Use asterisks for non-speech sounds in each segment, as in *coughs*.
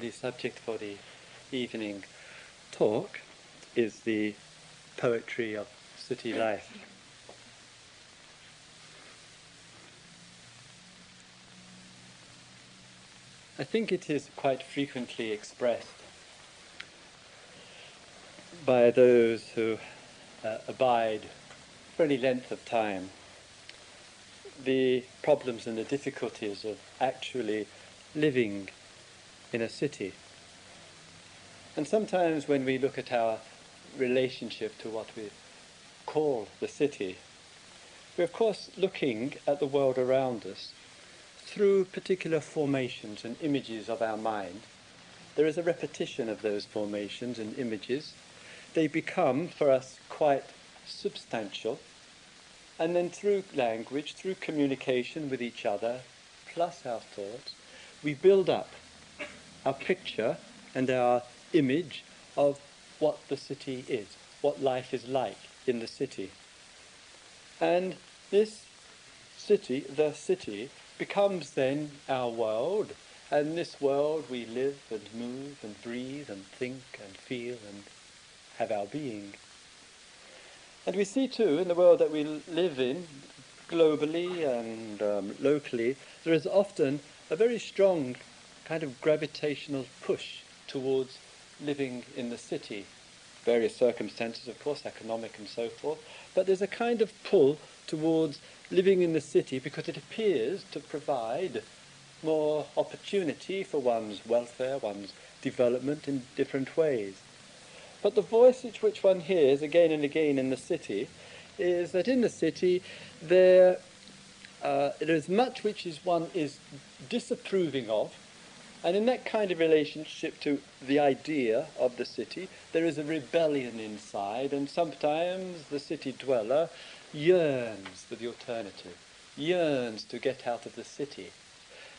the subject for the evening talk is the poetry of city life. I think it is quite frequently expressed by those who uh, abide for any length of time the problems and the difficulties of actually living in a city. And sometimes when we look at our relationship to what we call the city, we're of course looking at the world around us through particular formations and images of our mind. There is a repetition of those formations and images. They become for us quite substantial. And then through language, through communication with each other, plus our thoughts, we build up our picture and our image of what the city is, what life is like in the city. And this city, the city, becomes then our world, and this world we live and move and breathe and think and feel and have our being. And we see too in the world that we live in, globally and um, locally, there is often a very strong kind of gravitational push towards living in the city. Various circumstances, of course, economic and so forth, but there's a kind of pull towards living in the city because it appears to provide more opportunity for one's welfare, one's development in different ways. But the voice which one hears again and again in the city is that in the city there, uh, there is much which is one is disapproving of, and in that kind of relationship to the idea of the city, there is a rebellion inside, and sometimes the city dweller yearns for the alternative, yearns to get out of the city.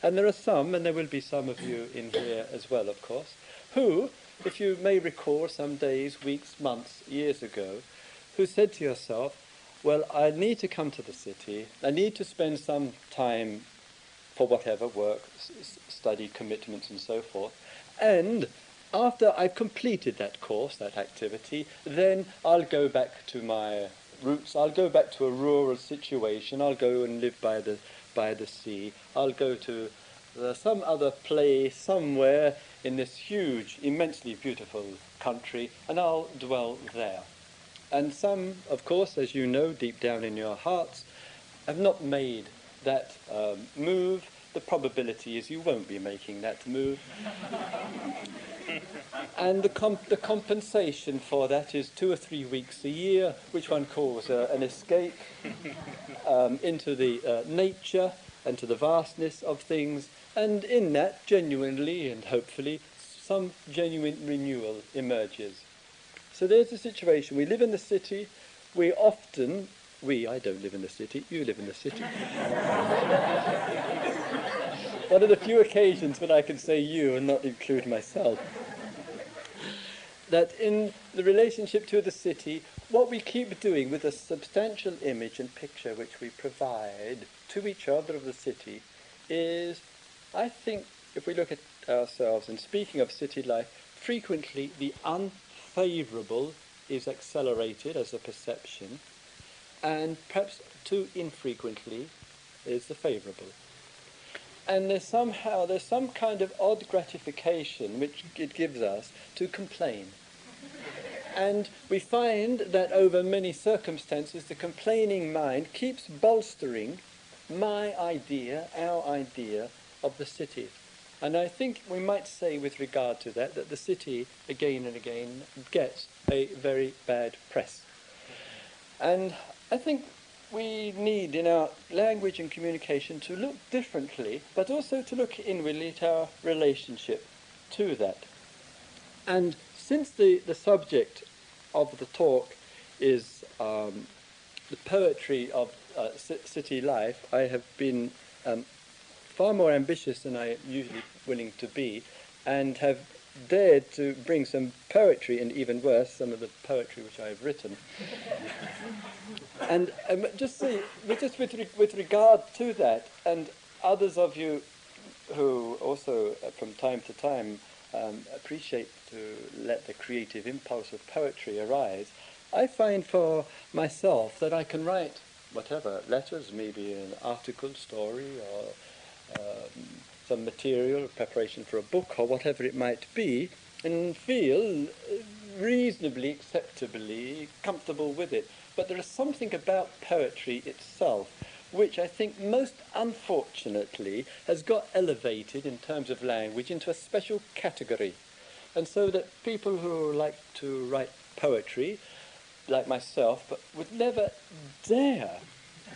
And there are some, and there will be some of you in here as well, of course, who if you may recall some days, weeks, months, years ago, who said to yourself, well, I need to come to the city, I need to spend some time for whatever work, study, commitments, and so forth, and after I've completed that course, that activity, then I'll go back to my roots, I'll go back to a rural situation, I'll go and live by the, by the sea, I'll go to uh, some other place somewhere in this huge, immensely beautiful country, and I'll dwell there. And some, of course, as you know deep down in your hearts, have not made that um, move. The probability is you won't be making that move. *laughs* and the, comp- the compensation for that is two or three weeks a year, which one calls uh, an escape *laughs* um, into the uh, nature and to the vastness of things, and in that, genuinely and hopefully, some genuine renewal emerges. So there's the situation. We live in the city. We often, we, I don't live in the city, you live in the city. *laughs* One of the few occasions when I can say you and not include myself. That in the relationship to the city, what we keep doing with the substantial image and picture which we provide to each other of the city is I think if we look at ourselves and speaking of city life, frequently the unfavourable is accelerated as a perception, and perhaps too infrequently is the favourable. And there's somehow there's some kind of odd gratification which it gives us to complain. and we find that over many circumstances the complaining mind keeps bolstering my idea, our idea of the city. And I think we might say with regard to that that the city again and again gets a very bad press. And I think we need in our language and communication to look differently, but also to look inwardly at our relationship to that. And since the, the subject of the talk is um, the poetry of uh, city life, I have been um, far more ambitious than I am usually willing to be, and have dared to bring some poetry, and even worse, some of the poetry which I have written. and um, just see, just with, re- with regard to that, and others of you who also uh, from time to time um, appreciate to let the creative impulse of poetry arise, I find for myself that I can write whatever, letters, maybe an article, story, or um, some material, preparation for a book, or whatever it might be, and feel uh, reasonably, acceptably comfortable with it. But there is something about poetry itself which I think most unfortunately has got elevated in terms of language into a special category. And so that people who like to write poetry, like myself, but would never dare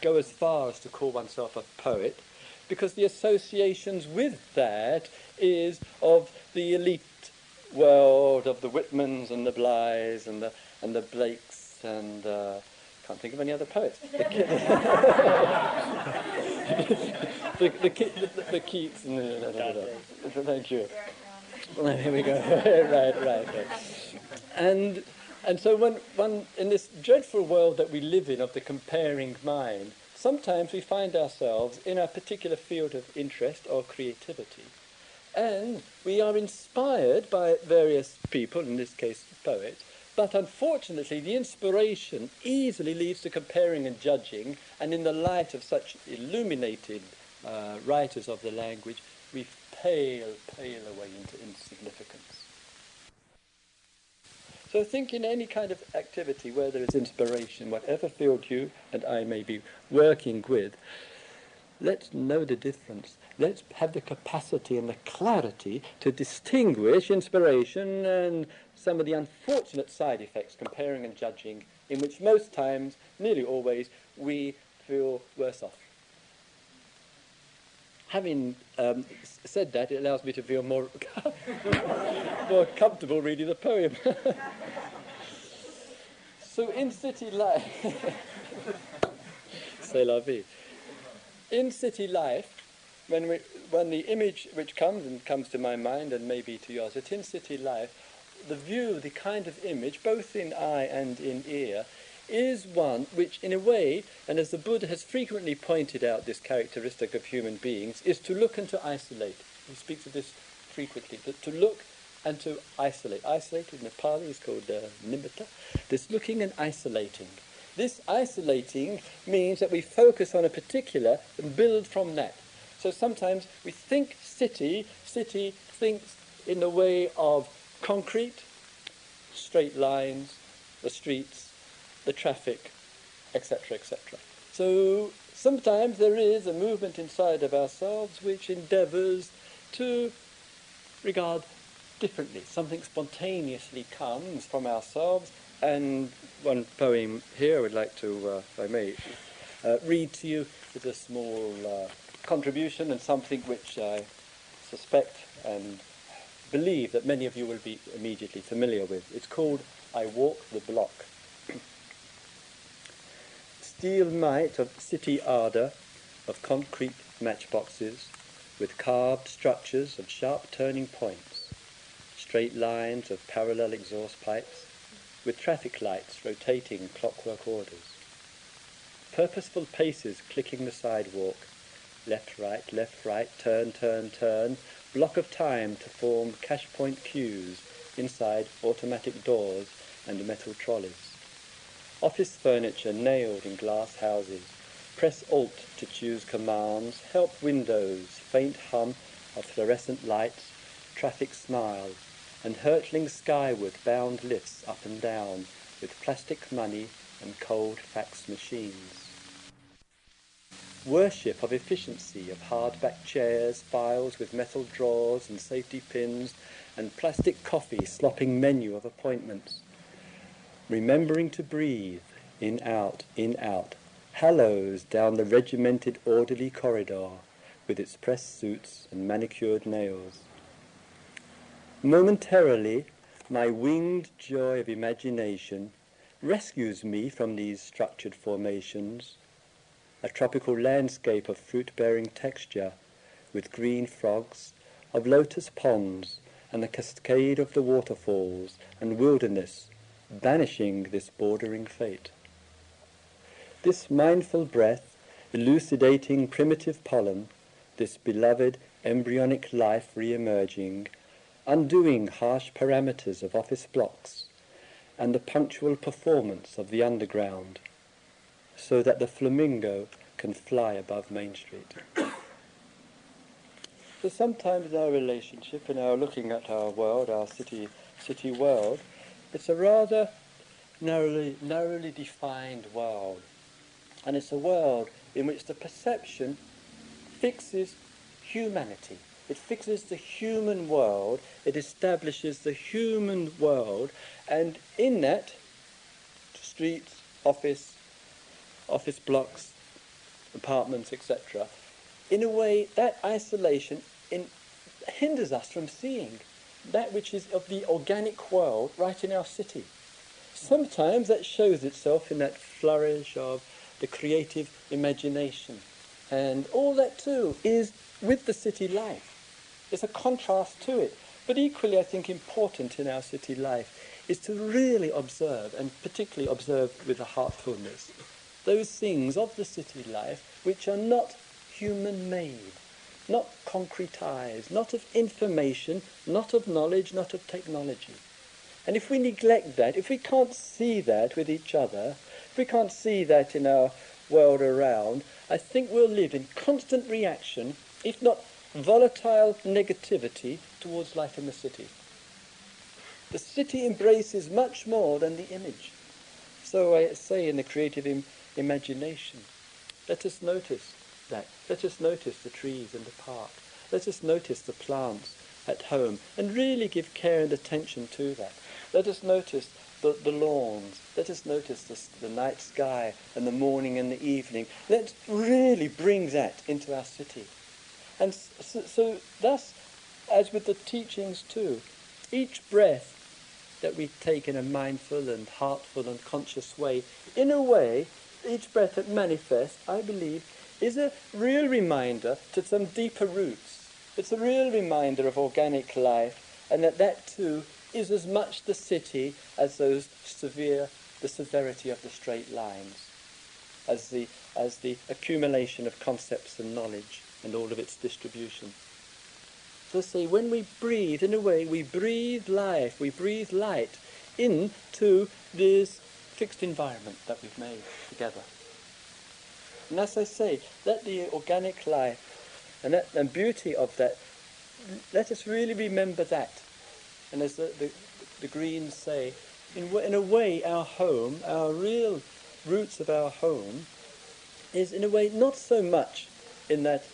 go as far as to call oneself a poet, because the associations with that is of the elite world of the Whitmans and the Blys and the, and the Blakes and uh, can't think of any other poets. The, *laughs* the, the, the, the Keats and the, thank you. Well, here we go. *laughs* right, right, right. And and so when one in this dreadful world that we live in of the comparing mind, sometimes we find ourselves in a particular field of interest or creativity. And we are inspired by various people, in this case poets, but unfortunately, the inspiration easily leads to comparing and judging, and in the light of such illuminated uh, writers of the language, we pale, pale away into insignificance. So I think in any kind of activity where there is inspiration, whatever field you and I may be working with, let's know the difference. Let's have the capacity and the clarity to distinguish inspiration and some of the unfortunate side effects, comparing and judging, in which most times, nearly always, we feel worse off. Having um, said that, it allows me to feel more, *laughs* more comfortable reading the poem. *laughs* so in city life, *laughs* c'est la vie. In city life, when, we, when the image which comes and comes to my mind and maybe to yours, that in city life, the view, the kind of image, both in eye and in ear, is one which, in a way, and as the Buddha has frequently pointed out this characteristic of human beings, is to look and to isolate. He speaks of this frequently, but to look and to isolate. Isolated in Nepali is called uh, nimitta. This looking and isolating. This isolating means that we focus on a particular and build from that. So sometimes we think city, city thinks in the way of concrete, straight lines, the streets, the traffic, etc., etc. So sometimes there is a movement inside of ourselves which endeavours to regard differently. Something spontaneously comes from ourselves, and one poem here I would like to, uh, if I may, uh, read to you with a small uh, contribution and something which I suspect and believe that many of you will be immediately familiar with. It's called I Walk the Block. Steel might of city ardour, of concrete matchboxes, with carved structures of sharp turning points, straight lines of parallel exhaust pipes, with traffic lights rotating clockwork orders. Purposeful paces clicking the sidewalk, left, right, left, right, turn, turn, turn, block of time to form cash point queues inside automatic doors and metal trolleys. Office furniture nailed in glass houses. Press Alt to choose commands. Help windows. Faint hum of fluorescent lights. Traffic smiles. And hurtling skyward bound lifts up and down with plastic money and cold fax machines worship of efficiency, of hardback chairs, files with metal drawers and safety pins, and plastic coffee slopping menu of appointments. Remembering to breathe, in out, in out, hallows down the regimented orderly corridor with its pressed suits and manicured nails. Momentarily, my winged joy of imagination rescues me from these structured formations a tropical landscape of fruit-bearing texture, with green frogs, of lotus ponds, and the cascade of the waterfalls, and wilderness, banishing this bordering fate. This mindful breath, elucidating primitive pollen, this beloved embryonic life re-emerging, undoing harsh parameters of office blocks and the punctual performance of the underground so that the flamingo can fly above Main Street. so sometimes our relationship, in our looking at our world, our city, city world, it's a rather narrowly, narrowly defined world. And it's a world in which the perception fixes humanity. It fixes the human world, it establishes the human world, and in that, streets, office, office blocks, apartments, etc., in a way, that isolation in, hinders us from seeing that which is of the organic world right in our city. Sometimes that shows itself in that flourish of the creative imagination. And all that too is with the city life. It's a contrast to it. But equally, I think, important in our city life is to really observe, and particularly observe with a heartfulness, those things of the city life which are not human made, not concretized, not of information, not of knowledge, not of technology. And if we neglect that, if we can't see that with each other, if we can't see that in our world around, I think we'll live in constant reaction, if not volatile negativity, towards life in the city. The city embraces much more than the image. So I say in the creative Im- imagination, let us notice that. Let us notice the trees in the park. Let us notice the plants at home and really give care and attention to that. Let us notice the, the lawns. Let us notice the, the night sky and the morning and the evening. Let's really bring that into our city. And so, so thus, as with the teachings too, each breath that we take in a mindful and heartful and conscious way, in a way, each breath that manifests, I believe, is a real reminder to some deeper roots. It's a real reminder of organic life, and that that too is as much the city as those severe, the severity of the straight lines, as the, as the accumulation of concepts and knowledge and all of its distribution. So say, when we breathe, in a way, we breathe life, we breathe light into this fixed environment that we've made together. And as I say, let the organic life and, that, and beauty of that, let us really remember that and as the, the, the Greens say, in, in a way, our home, our real roots of our home, is in a way not so much in that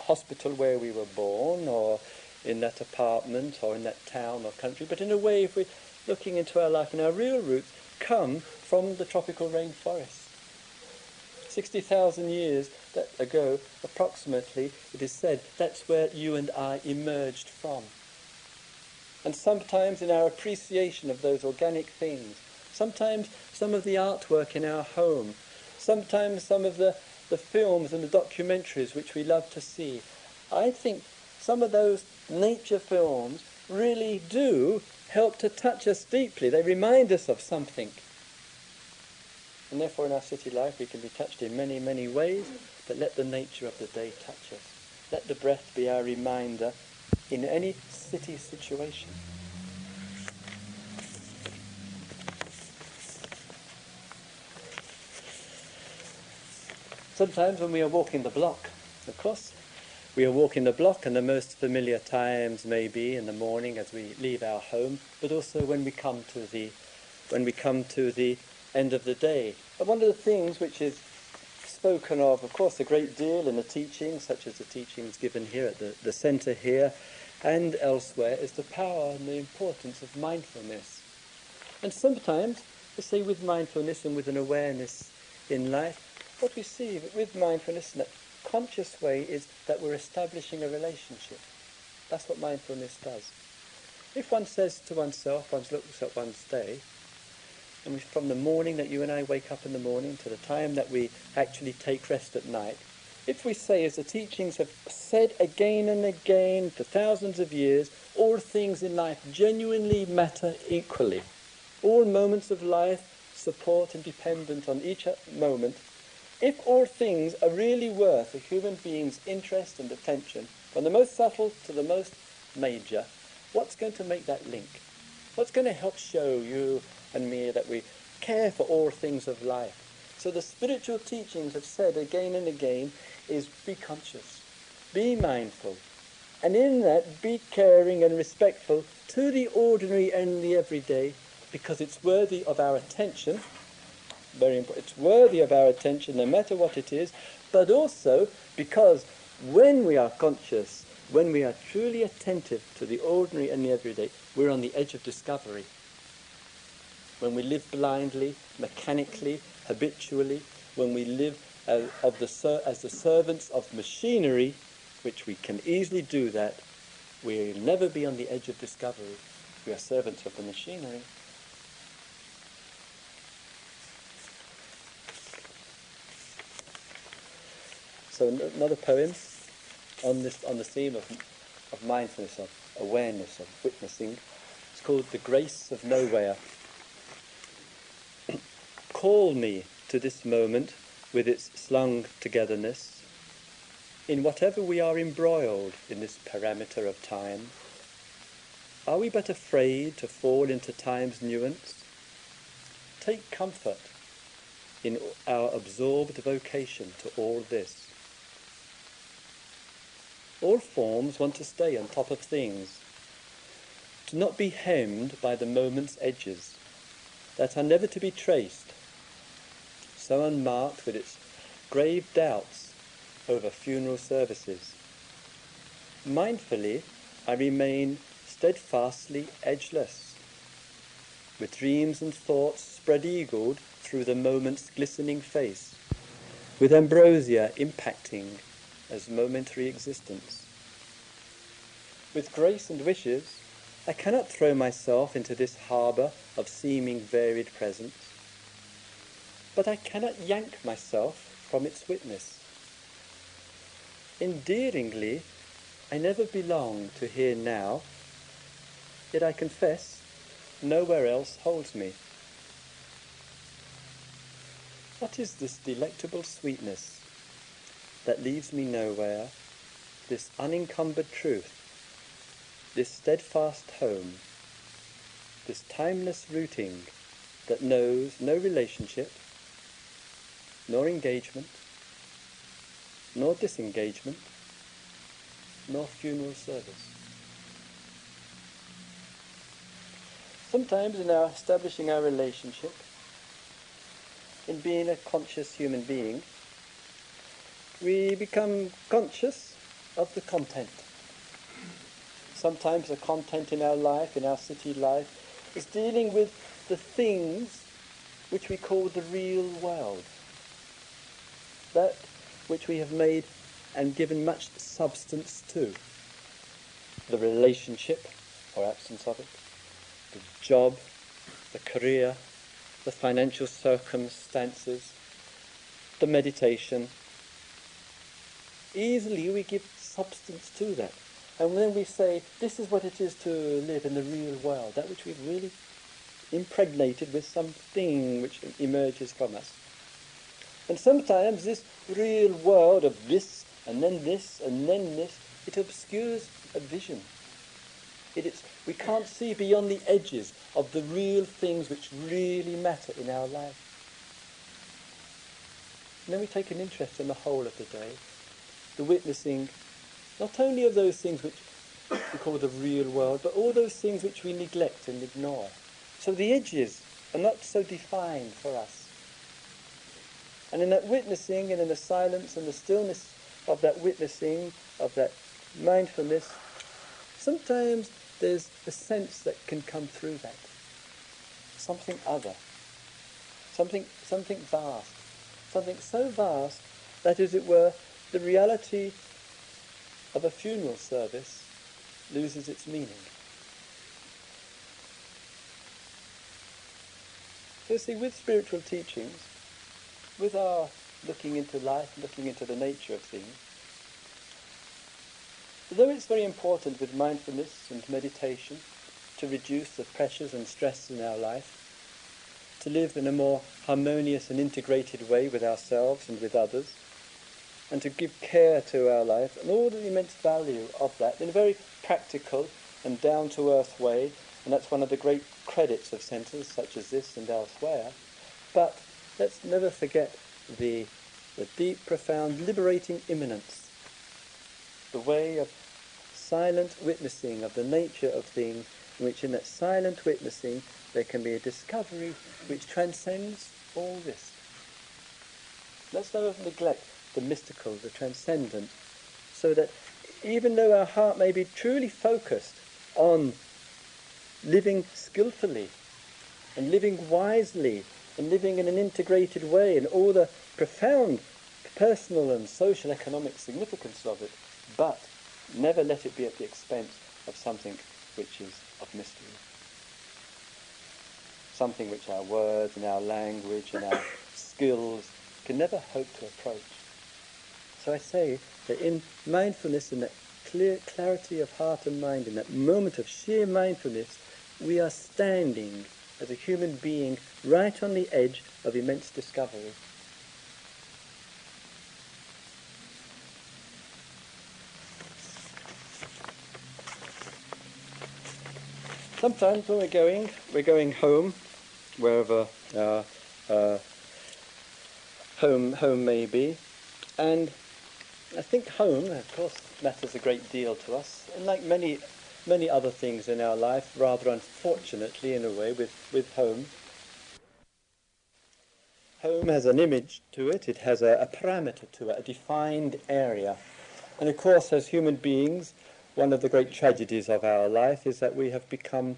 hospital where we were born or in that apartment or in that town or country, but in a way, if we're looking into our life and our real roots come from the tropical rainforest. 60,000 years ago, approximately, it is said, that's where you and I emerged from and sometimes in our appreciation of those organic things, sometimes some of the artwork in our home, sometimes some of the, the films and the documentaries which we love to see. I think some of those nature films really do help to touch us deeply. They remind us of something. And therefore, in our city life, we can be touched in many, many ways, but let the nature of the day touch us. Let the breath be our reminder in any city situation. Sometimes when we are walking the block, of course, we are walking the block and the most familiar times may be in the morning as we leave our home, but also when we come to the when we come to the end of the day. But one of the things which is spoken of, of course, a great deal in the teachings, such as the teachings given here at the, the centre here and elsewhere, is the power and the importance of mindfulness. And sometimes, we say with mindfulness and with an awareness in life, what we see with mindfulness in a conscious way is that we're establishing a relationship. That's what mindfulness does. If one says to oneself, one looks at one's day, and from the morning that you and I wake up in the morning to the time that we actually take rest at night, if we say, as the teachings have said again and again for thousands of years, all things in life genuinely matter equally. All moments of life support and dependent on each moment. If all things are really worth a human being's interest and attention, from the most subtle to the most major, what's going to make that link? What's going to help show you and me that we care for all things of life? So the spiritual teachings have said again and again is be conscious, be mindful, and in that be caring and respectful to the ordinary and the everyday because it's worthy of our attention. Very important. It's worthy of our attention no matter what it is, but also because when we are conscious, when we are truly attentive to the ordinary and the everyday, we're on the edge of discovery. When we live blindly, mechanically, habitually, when we live as, of the as the servants of machinery, which we can easily do that, we'll never be on the edge of discovery. We are servants of the machinery. So another poem on this on the theme of, of mindfulness, of awareness, of witnessing. It's called The Grace of Nowhere. Call me to this moment with its slung togetherness. In whatever we are embroiled in this parameter of time, are we but afraid to fall into time's nuance? Take comfort in our absorbed vocation to all this. All forms want to stay on top of things, to not be hemmed by the moment's edges that are never to be traced, so unmarked with its grave doubts over funeral services. Mindfully, I remain steadfastly edgeless, with dreams and thoughts spread-eagled through the moment's glistening face, with ambrosia impacting as momentary existence. With grace and wishes, I cannot throw myself into this harbour of seeming varied presence, but I cannot yank myself from its witness. Endearingly, I never belong to here now, yet I confess nowhere else holds me. What is this delectable sweetness that leaves me nowhere, this unencumbered truth, this steadfast home, this timeless rooting that knows no relationship, nor engagement, nor disengagement, nor funeral service. Sometimes in our establishing our relationship, in being a conscious human being, we become conscious of the content. Sometimes the content in our life, in our city life, is dealing with the things which we call the real world. That which we have made and given much substance to. The relationship, or absence of it, the job, the career, the financial circumstances, the meditation, easily we give substance to that. And then we say, this is what it is to live in the real world, that which we've really impregnated with something which emerges from us. And sometimes this real world of this, and then this, and then this, it obscures a vision. It is, we can't see beyond the edges of the real things which really matter in our life. And then we take an interest in the whole of the day the witnessing not only of those things which we call the real world, but all those things which we neglect and ignore. So the edges are not so defined for us. And in that witnessing and in the silence and the stillness of that witnessing, of that mindfulness, sometimes there's a sense that can come through that. Something other. Something, something vast. Something so vast that, as it were, the reality of a funeral service loses its meaning. So see, with spiritual teachings, with our looking into life, looking into the nature of things, though it's very important with mindfulness and meditation to reduce the pressures and stress in our life, to live in a more harmonious and integrated way with ourselves and with others, and to give care to our life and all the immense value of that in a very practical and down-to-earth way, and that's one of the great credits of centres such as this and elsewhere. But let's never forget the, the deep, profound, liberating immanence, the way of silent witnessing of the nature of things, in which in that silent witnessing there can be a discovery which transcends all this. Let's never neglect the mystical, the transcendent, so that even though our heart may be truly focused on living skillfully and living wisely and living in an integrated way and all the profound personal and social economic significance of it, but never let it be at the expense of something which is of mystery. Something which our words and our language and our *coughs* skills can never hope to approach. So I say that in mindfulness and that clear clarity of heart and mind, in that moment of sheer mindfulness, we are standing as a human being right on the edge of immense discovery. Sometimes when we're going, we're going home, wherever our uh, home home may be, and I think home, of course, matters a great deal to us, and like many many other things in our life, rather unfortunately in a way, with, with home. Home has an image to it, it has a, a parameter to it, a defined area. And of course, as human beings, one of the great tragedies of our life is that we have become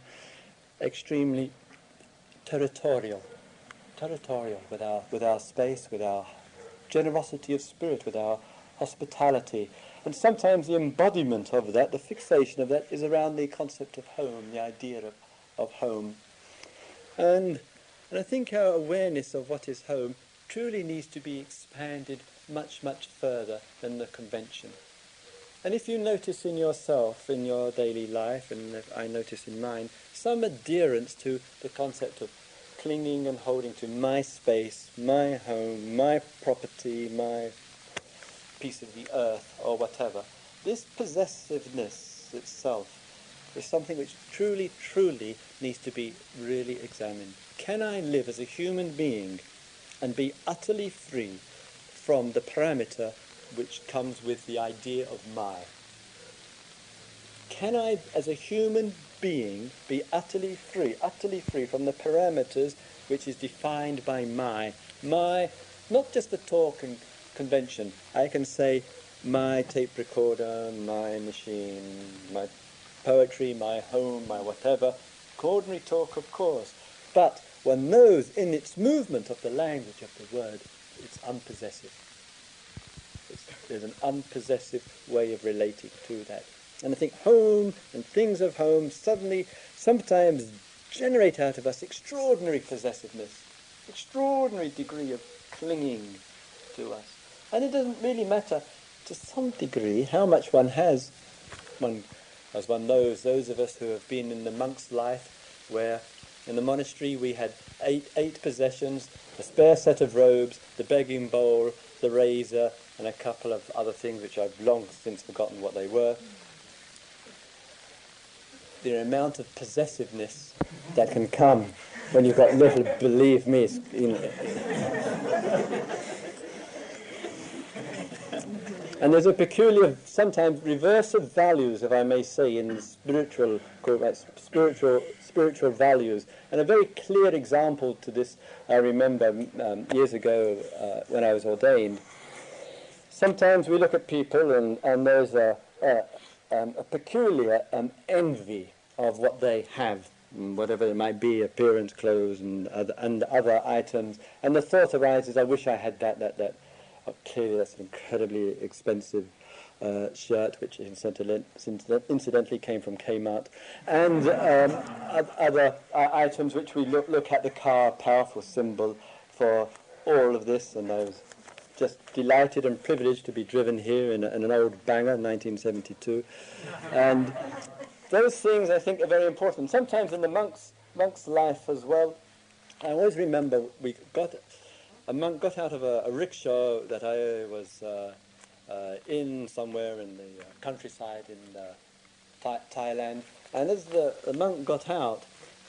extremely territorial, territorial with our, with our space, with our generosity of spirit, with our hospitality. And sometimes the embodiment of that, the fixation of that, is around the concept of home, the idea of, of home. And, and I think our awareness of what is home truly needs to be expanded much, much further than the convention. And if you notice in yourself, in your daily life, and I notice in mine, some adherence to the concept of clinging and holding to my space, my home, my property, my piece of the earth or whatever. This possessiveness itself is something which truly, truly needs to be really examined. Can I live as a human being and be utterly free from the parameter which comes with the idea of my? Can I, as a human being, be utterly free, utterly free from the parameters which is defined by my? My, not just the talk and convention. I can say my tape recorder, my machine, my poetry, my home, my whatever. Ordinary talk, of course. But one knows in its movement of the language of the word, it's unpossessive. It's, there's an unpossessive way of relating to that. And I think home and things of home suddenly sometimes generate out of us extraordinary possessiveness, extraordinary degree of clinging to us. And it doesn't really matter to some degree how much one has. One, as one knows, those of us who have been in the monk's life, where in the monastery we had eight, eight possessions, a spare set of robes, the begging bowl, the razor, and a couple of other things which I've long since forgotten what they were. The amount of possessiveness that can come when you've got little, believe me, you know, And there's a peculiar, sometimes reverse of values, if I may say, in spiritual, spiritual, spiritual values. And a very clear example to this, I remember um, years ago uh, when I was ordained. Sometimes we look at people and, and there's a, a, um, a peculiar um, envy of what they have whatever it might be, appearance, clothes, and other, and other items. And the thought arises, I wish I had that, that, that. Clearly, that's an incredibly expensive uh, shirt, which incidentally came from Kmart, and um, other uh, items which we look, look at the car, powerful symbol for all of this, and I was just delighted and privileged to be driven here in, a, in an old banger, 1972, and those things I think are very important. Sometimes in the monk's monk's life as well, I always remember we got a monk got out of a, a rickshaw that I was uh, uh, in somewhere in the uh, countryside in uh, Th- Thailand, And as the, the monk got out,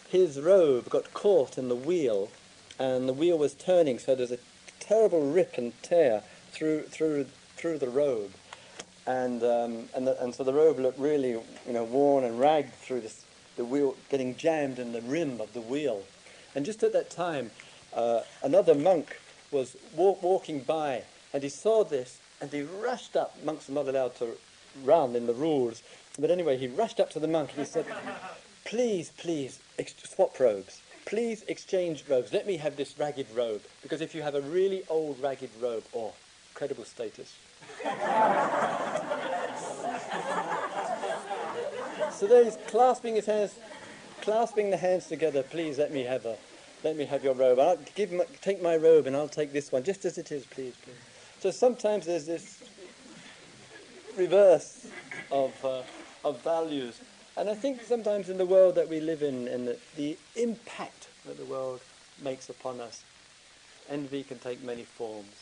his robe got caught in the wheel, and the wheel was turning, so there's a terrible rip and tear through through through the robe, and um, and the, and so the robe looked really you know worn and ragged through this, the wheel, getting jammed in the rim of the wheel, and just at that time, uh, another monk was walk, walking by, and he saw this, and he rushed up. Monks are not allowed to run in the rules, but anyway, he rushed up to the monk and he said, "Please, please, swap robes." Please exchange robes. Let me have this ragged robe. Because if you have a really old ragged robe, oh, incredible status. *laughs* so there he's clasping his hands, clasping the hands together. Please let me have a, let me have your robe. I'll give my, take my robe and I'll take this one just as it is, please, please. So sometimes there's this reverse of, uh, of values. And I think sometimes in the world that we live in, and the, the impact that the world makes upon us, envy can take many forms.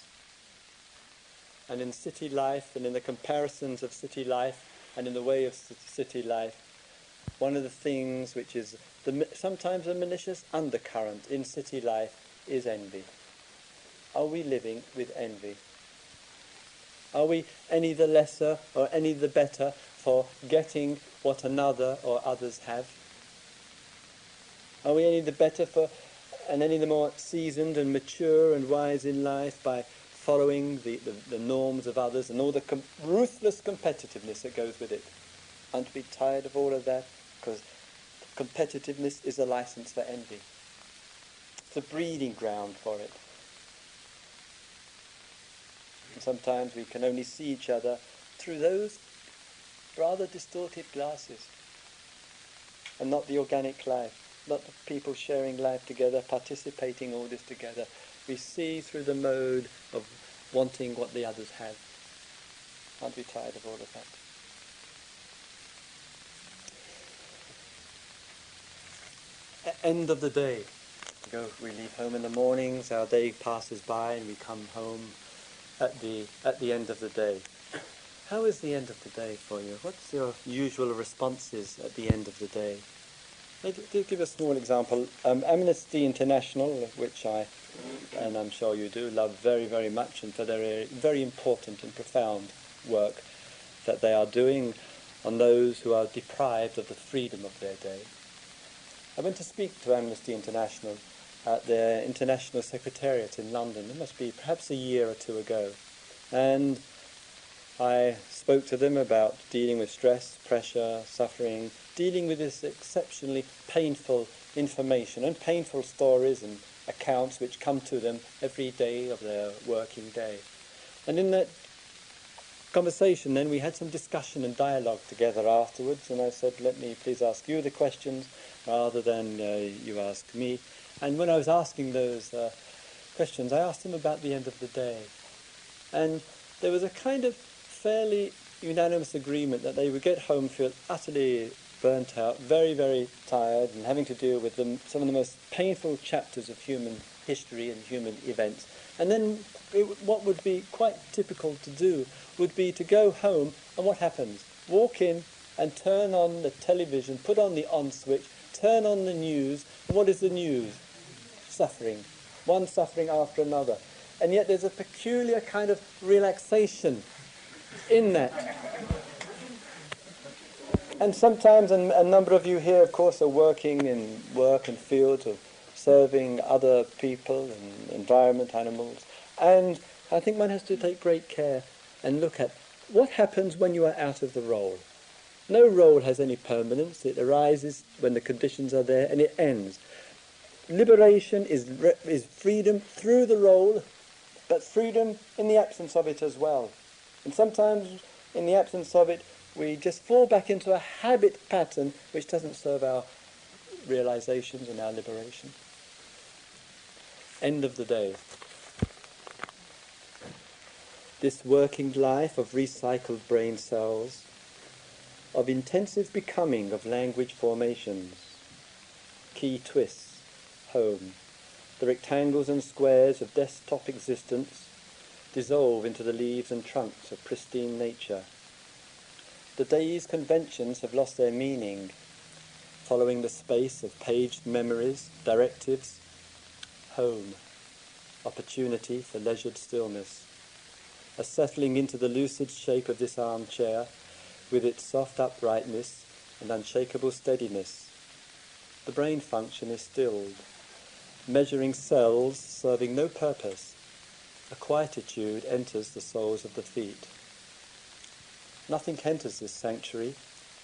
And in city life, and in the comparisons of city life, and in the way of city life, one of the things which is the, sometimes a malicious undercurrent in city life is envy. Are we living with envy? Are we any the lesser or any the better for getting what another or others have? Are we any the better for and any the more seasoned and mature and wise in life by following the, the, the norms of others and all the com- ruthless competitiveness that goes with it? Aren't we tired of all of that? Because competitiveness is a license for envy. It's a breeding ground for it. And sometimes we can only see each other through those rather distorted glasses and not the organic life, not the people sharing life together, participating all this together. We see through the mode of wanting what the others have. Aren't we tired of all of that? End of the day. We go, we leave home in the mornings, our day passes by and we come home at the, at the end of the day. How is the end of the day for you? What's your usual responses at the end of the day? I'll give a small example. Um, Amnesty International, which I, and I'm sure you do, love very, very much, and for their very important and profound work that they are doing on those who are deprived of the freedom of their day. I went to speak to Amnesty International at their international secretariat in London. It must be perhaps a year or two ago. And I spoke to them about dealing with stress, pressure, suffering, dealing with this exceptionally painful information and painful stories and accounts which come to them every day of their working day. And in that conversation, then we had some discussion and dialogue together afterwards, and I said, Let me please ask you the questions rather than uh, you ask me. And when I was asking those uh, questions, I asked them about the end of the day. And there was a kind of fairly unanimous agreement that they would get home, feel utterly burnt out, very, very tired, and having to deal with them, some of the most painful chapters of human history and human events. And then it, what would be quite typical to do would be to go home, and what happens? Walk in and turn on the television, put on the on switch, turn on the news, what is the news? Suffering. One suffering after another. And yet there's a peculiar kind of relaxation in that. And sometimes, and a number of you here, of course, are working in work and fields of serving other people and environment, animals. And I think one has to take great care and look at what happens when you are out of the role. No role has any permanence. It arises when the conditions are there and it ends. Liberation is, is freedom through the role, but freedom in the absence of it as well. And sometimes, in the absence of it, we just fall back into a habit pattern which doesn't serve our realizations and our liberation. End of the day. This working life of recycled brain cells, of intensive becoming of language formations, key twists, home, the rectangles and squares of desktop existence, dissolve into the leaves and trunks of pristine nature. The day's conventions have lost their meaning, following the space of paged memories, directives, home, opportunity for leisured stillness, a settling into the lucid shape of this armchair with its soft uprightness and unshakable steadiness. The brain function is stilled, measuring cells serving no purpose. A quietude enters the soles of the feet. Nothing enters this sanctuary,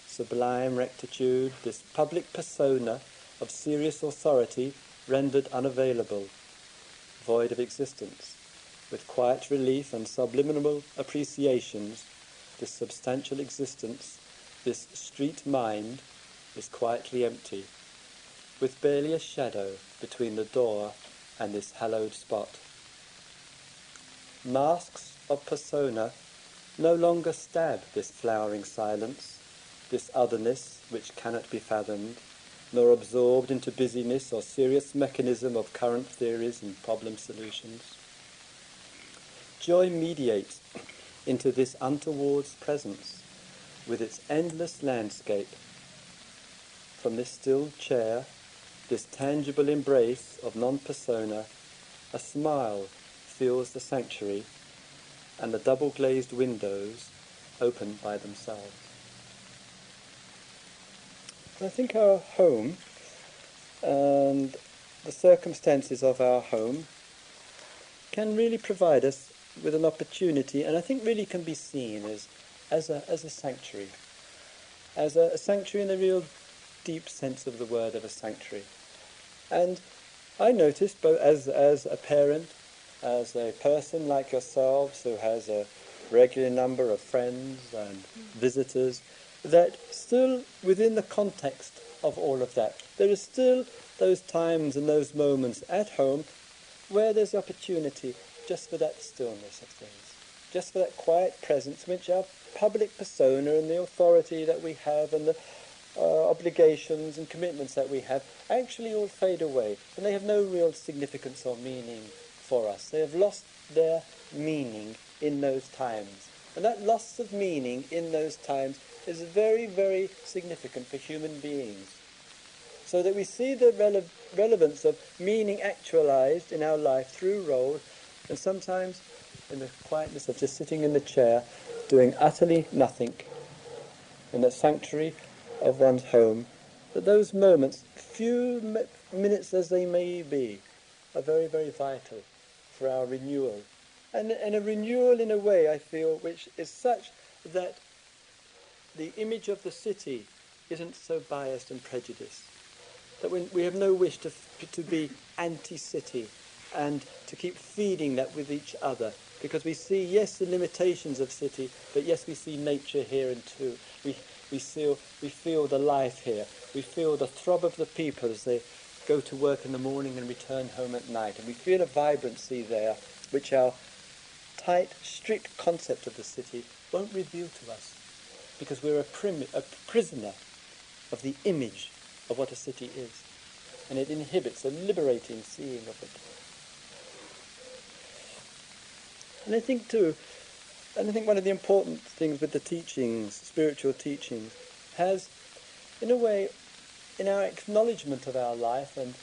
sublime rectitude, this public persona of serious authority rendered unavailable, void of existence, with quiet relief and subliminal appreciations, this substantial existence, this street mind, is quietly empty, with barely a shadow between the door and this hallowed spot. Masks of persona no longer stab this flowering silence, this otherness which cannot be fathomed, nor absorbed into busyness or serious mechanism of current theories and problem solutions. Joy mediates into this untoward presence with its endless landscape. From this still chair, this tangible embrace of non-persona, a smile fills the sanctuary and the double glazed windows open by themselves. I think our home and the circumstances of our home can really provide us with an opportunity, and I think really can be seen as, as, a, as a sanctuary, as a, a sanctuary in the real deep sense of the word of a sanctuary. And I noticed, both as, as a parent, as a person like yourselves who has a regular number of friends and visitors, that still within the context of all of that, there are still those times and those moments at home where there's opportunity just for that stillness of things, just for that quiet presence which our public persona and the authority that we have and the uh, obligations and commitments that we have actually all fade away and they have no real significance or meaning for us. They have lost their meaning in those times. And that loss of meaning in those times is very, very significant for human beings. So that we see the rele- relevance of meaning actualized in our life through role, and sometimes in the quietness of just sitting in the chair, doing utterly nothing in the sanctuary of one's home, that those moments, few minutes as they may be, are very, very vital for our renewal. And, and a renewal in a way, I feel, which is such that the image of the city isn't so biased and prejudiced. That we, we have no wish to, to be anti-city and to keep feeding that with each other. Because we see, yes, the limitations of city, but yes, we see nature here and too. We, we, feel, we feel the life here. We feel the throb of the people as they go to work in the morning and return home at night. And we feel a vibrancy there which our tight, strict concept of the city won't reveal to us because we're a, prim- a prisoner of the image of what a city is. And it inhibits a liberating seeing of it. And I think too, and I think one of the important things with the teachings, spiritual teachings, has, in a way, in our acknowledgement of our life, and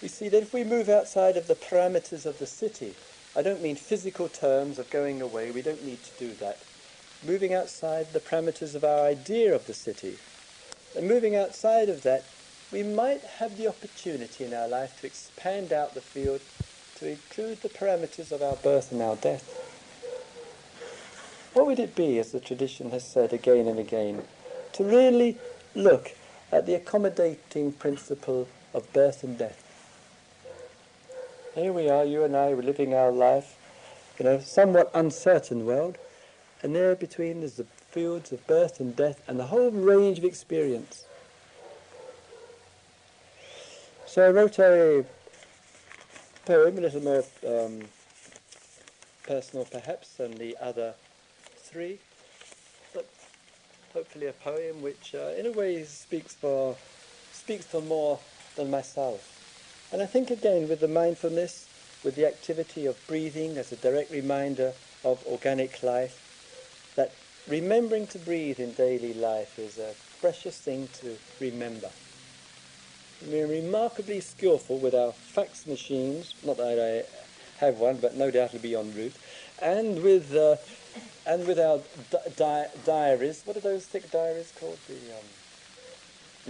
we see that if we move outside of the parameters of the city, I don't mean physical terms of going away, we don't need to do that. Moving outside the parameters of our idea of the city, and moving outside of that, we might have the opportunity in our life to expand out the field to include the parameters of our birth and our death. What would it be, as the tradition has said again and again, to really look at the accommodating principle of birth and death. Here we are, you and I, we're living our life in a somewhat uncertain world, and there between is the fields of birth and death and the whole range of experience. So I wrote a poem, a little more um, personal perhaps than the other three but hopefully a poem which uh, in a way speaks for speaks for more than myself. And I think again with the mindfulness, with the activity of breathing as a direct reminder of organic life, that remembering to breathe in daily life is a precious thing to remember. We're remarkably skillful with our fax machines, not that I have one, but no doubt it'll be en route, and with, uh, and with our di- di- diaries. What are those thick diaries called? The,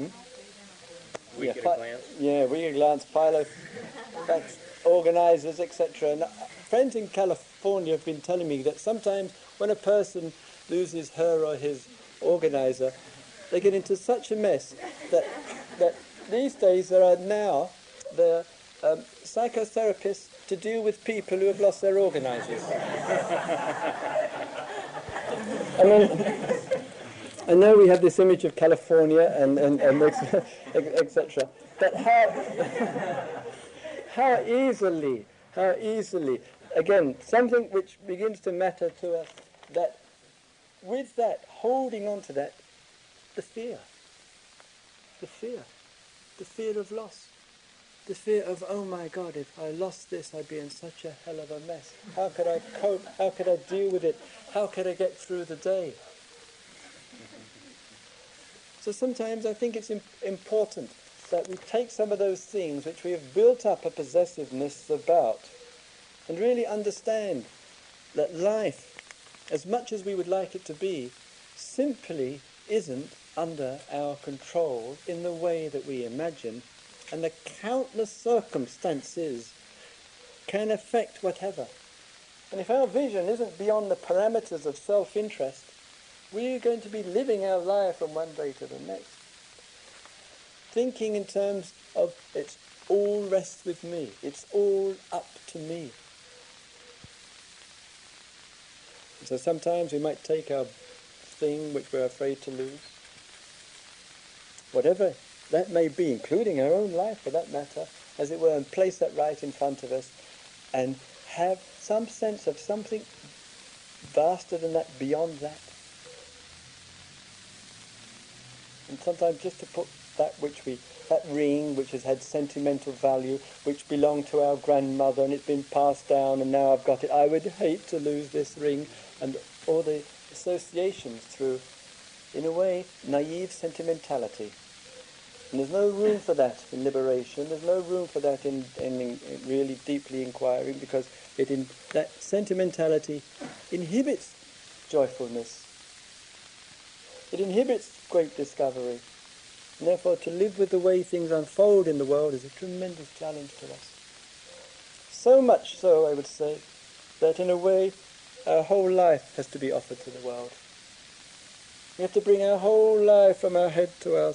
um, hmm? We yeah, get a glance. Yeah, we get a glance, pile fax organisers, etc. And uh, friends in California have been telling me that sometimes when a person loses her or his organizer, they get into such a mess that, that these days there are now the um, psychotherapists to deal with people who have lost their organizers. *laughs* I mean, I know we have this image of California and, and, and etc. But how, *laughs* how easily, how easily, again, something which begins to matter to us, that with that, holding on to that, the fear. The fear. The fear of loss. The fear of, oh my God, if I lost this, I'd be in such a hell of a mess. How could I cope? How could I deal with it? How could I get through the day? So sometimes I think it's important that we take some of those things which we have built up a possessiveness about and really understand that life, as much as we would like it to be, simply isn't under our control in the way that we imagine, and the countless circumstances can affect whatever. And if our vision isn't beyond the parameters of self interest, we're going to be living our life from one day to the next. Thinking in terms of it's all rests with me, it's all up to me. so sometimes we might take our thing which we're afraid to lose, whatever that may be, including our own life for that matter, as it were, and place that right in front of us and have some sense of something vaster than that, beyond that. And sometimes just to put that which we, that ring which has had sentimental value, which belonged to our grandmother and it's been passed down and now I've got it. I would hate to lose this ring and all the associations through, in a way, naive sentimentality. And there's no room for that in liberation. There's no room for that in, in, in really deeply inquiring because it in, that sentimentality inhibits joyfulness. It inhibits great discovery. And therefore, to live with the way things unfold in the world is a tremendous challenge to us. So much so, I would say, that in a way, our whole life has to be offered to the world. We have to bring our whole life from our head to our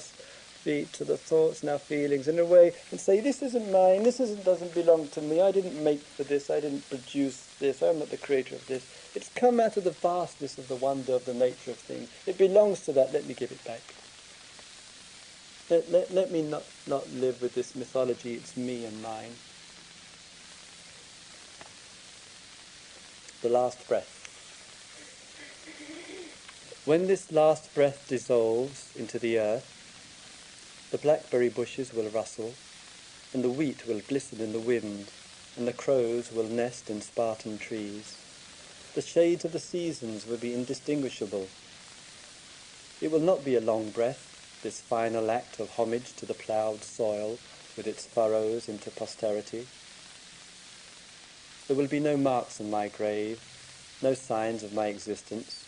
feet, to the thoughts and our feelings in a way, and say, this isn't mine, this isn't, doesn't belong to me, I didn't make for this, I didn't produce this, I'm not the creator of this. It's come out of the vastness of the wonder of the nature of things. It belongs to that, let me give it back. Let, let, let me not, not live with this mythology, it's me and mine. The last breath. When this last breath dissolves into the earth, the blackberry bushes will rustle, and the wheat will glisten in the wind, and the crows will nest in Spartan trees. The shades of the seasons will be indistinguishable. It will not be a long breath, this final act of homage to the ploughed soil with its furrows into posterity. There will be no marks on my grave, no signs of my existence.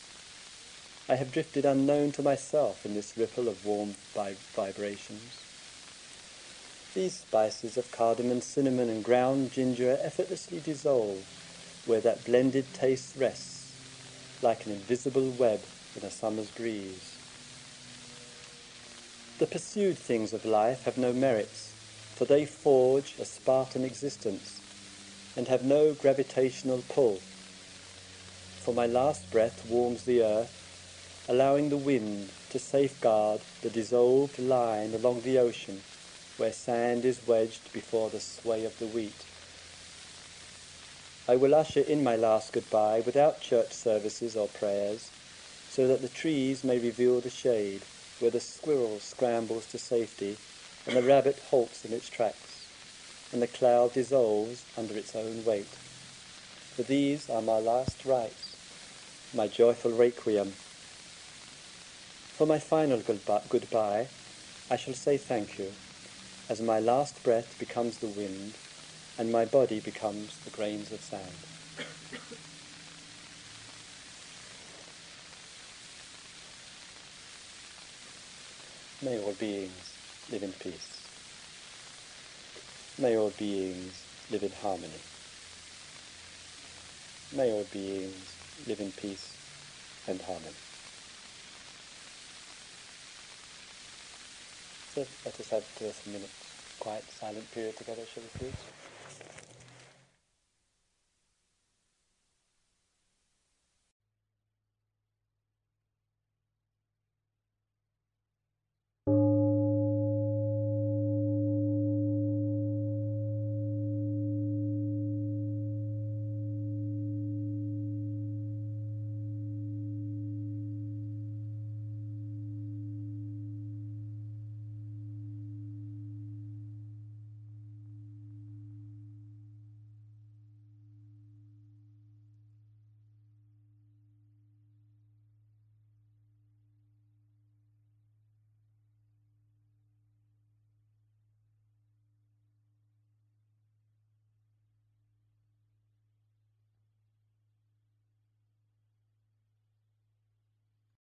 I have drifted unknown to myself in this ripple of warm vibrations. These spices of cardamom, cinnamon, and ground ginger effortlessly dissolve where that blended taste rests, like an invisible web in a summer's breeze. The pursued things of life have no merits, for they forge a Spartan existence and have no gravitational pull. For my last breath warms the earth, allowing the wind to safeguard the dissolved line along the ocean where sand is wedged before the sway of the wheat. I will usher in my last goodbye without church services or prayers, so that the trees may reveal the shade where the squirrel scrambles to safety and the rabbit halts in its tracks and the cloud dissolves under its own weight. For these are my last rites, my joyful requiem. For my final goodbye, I shall say thank you, as my last breath becomes the wind and my body becomes the grains of sand. May all beings live in peace. May all beings live in harmony. May all beings live in peace and harmony. So let us have just a minute quiet, silent period together, shall we please?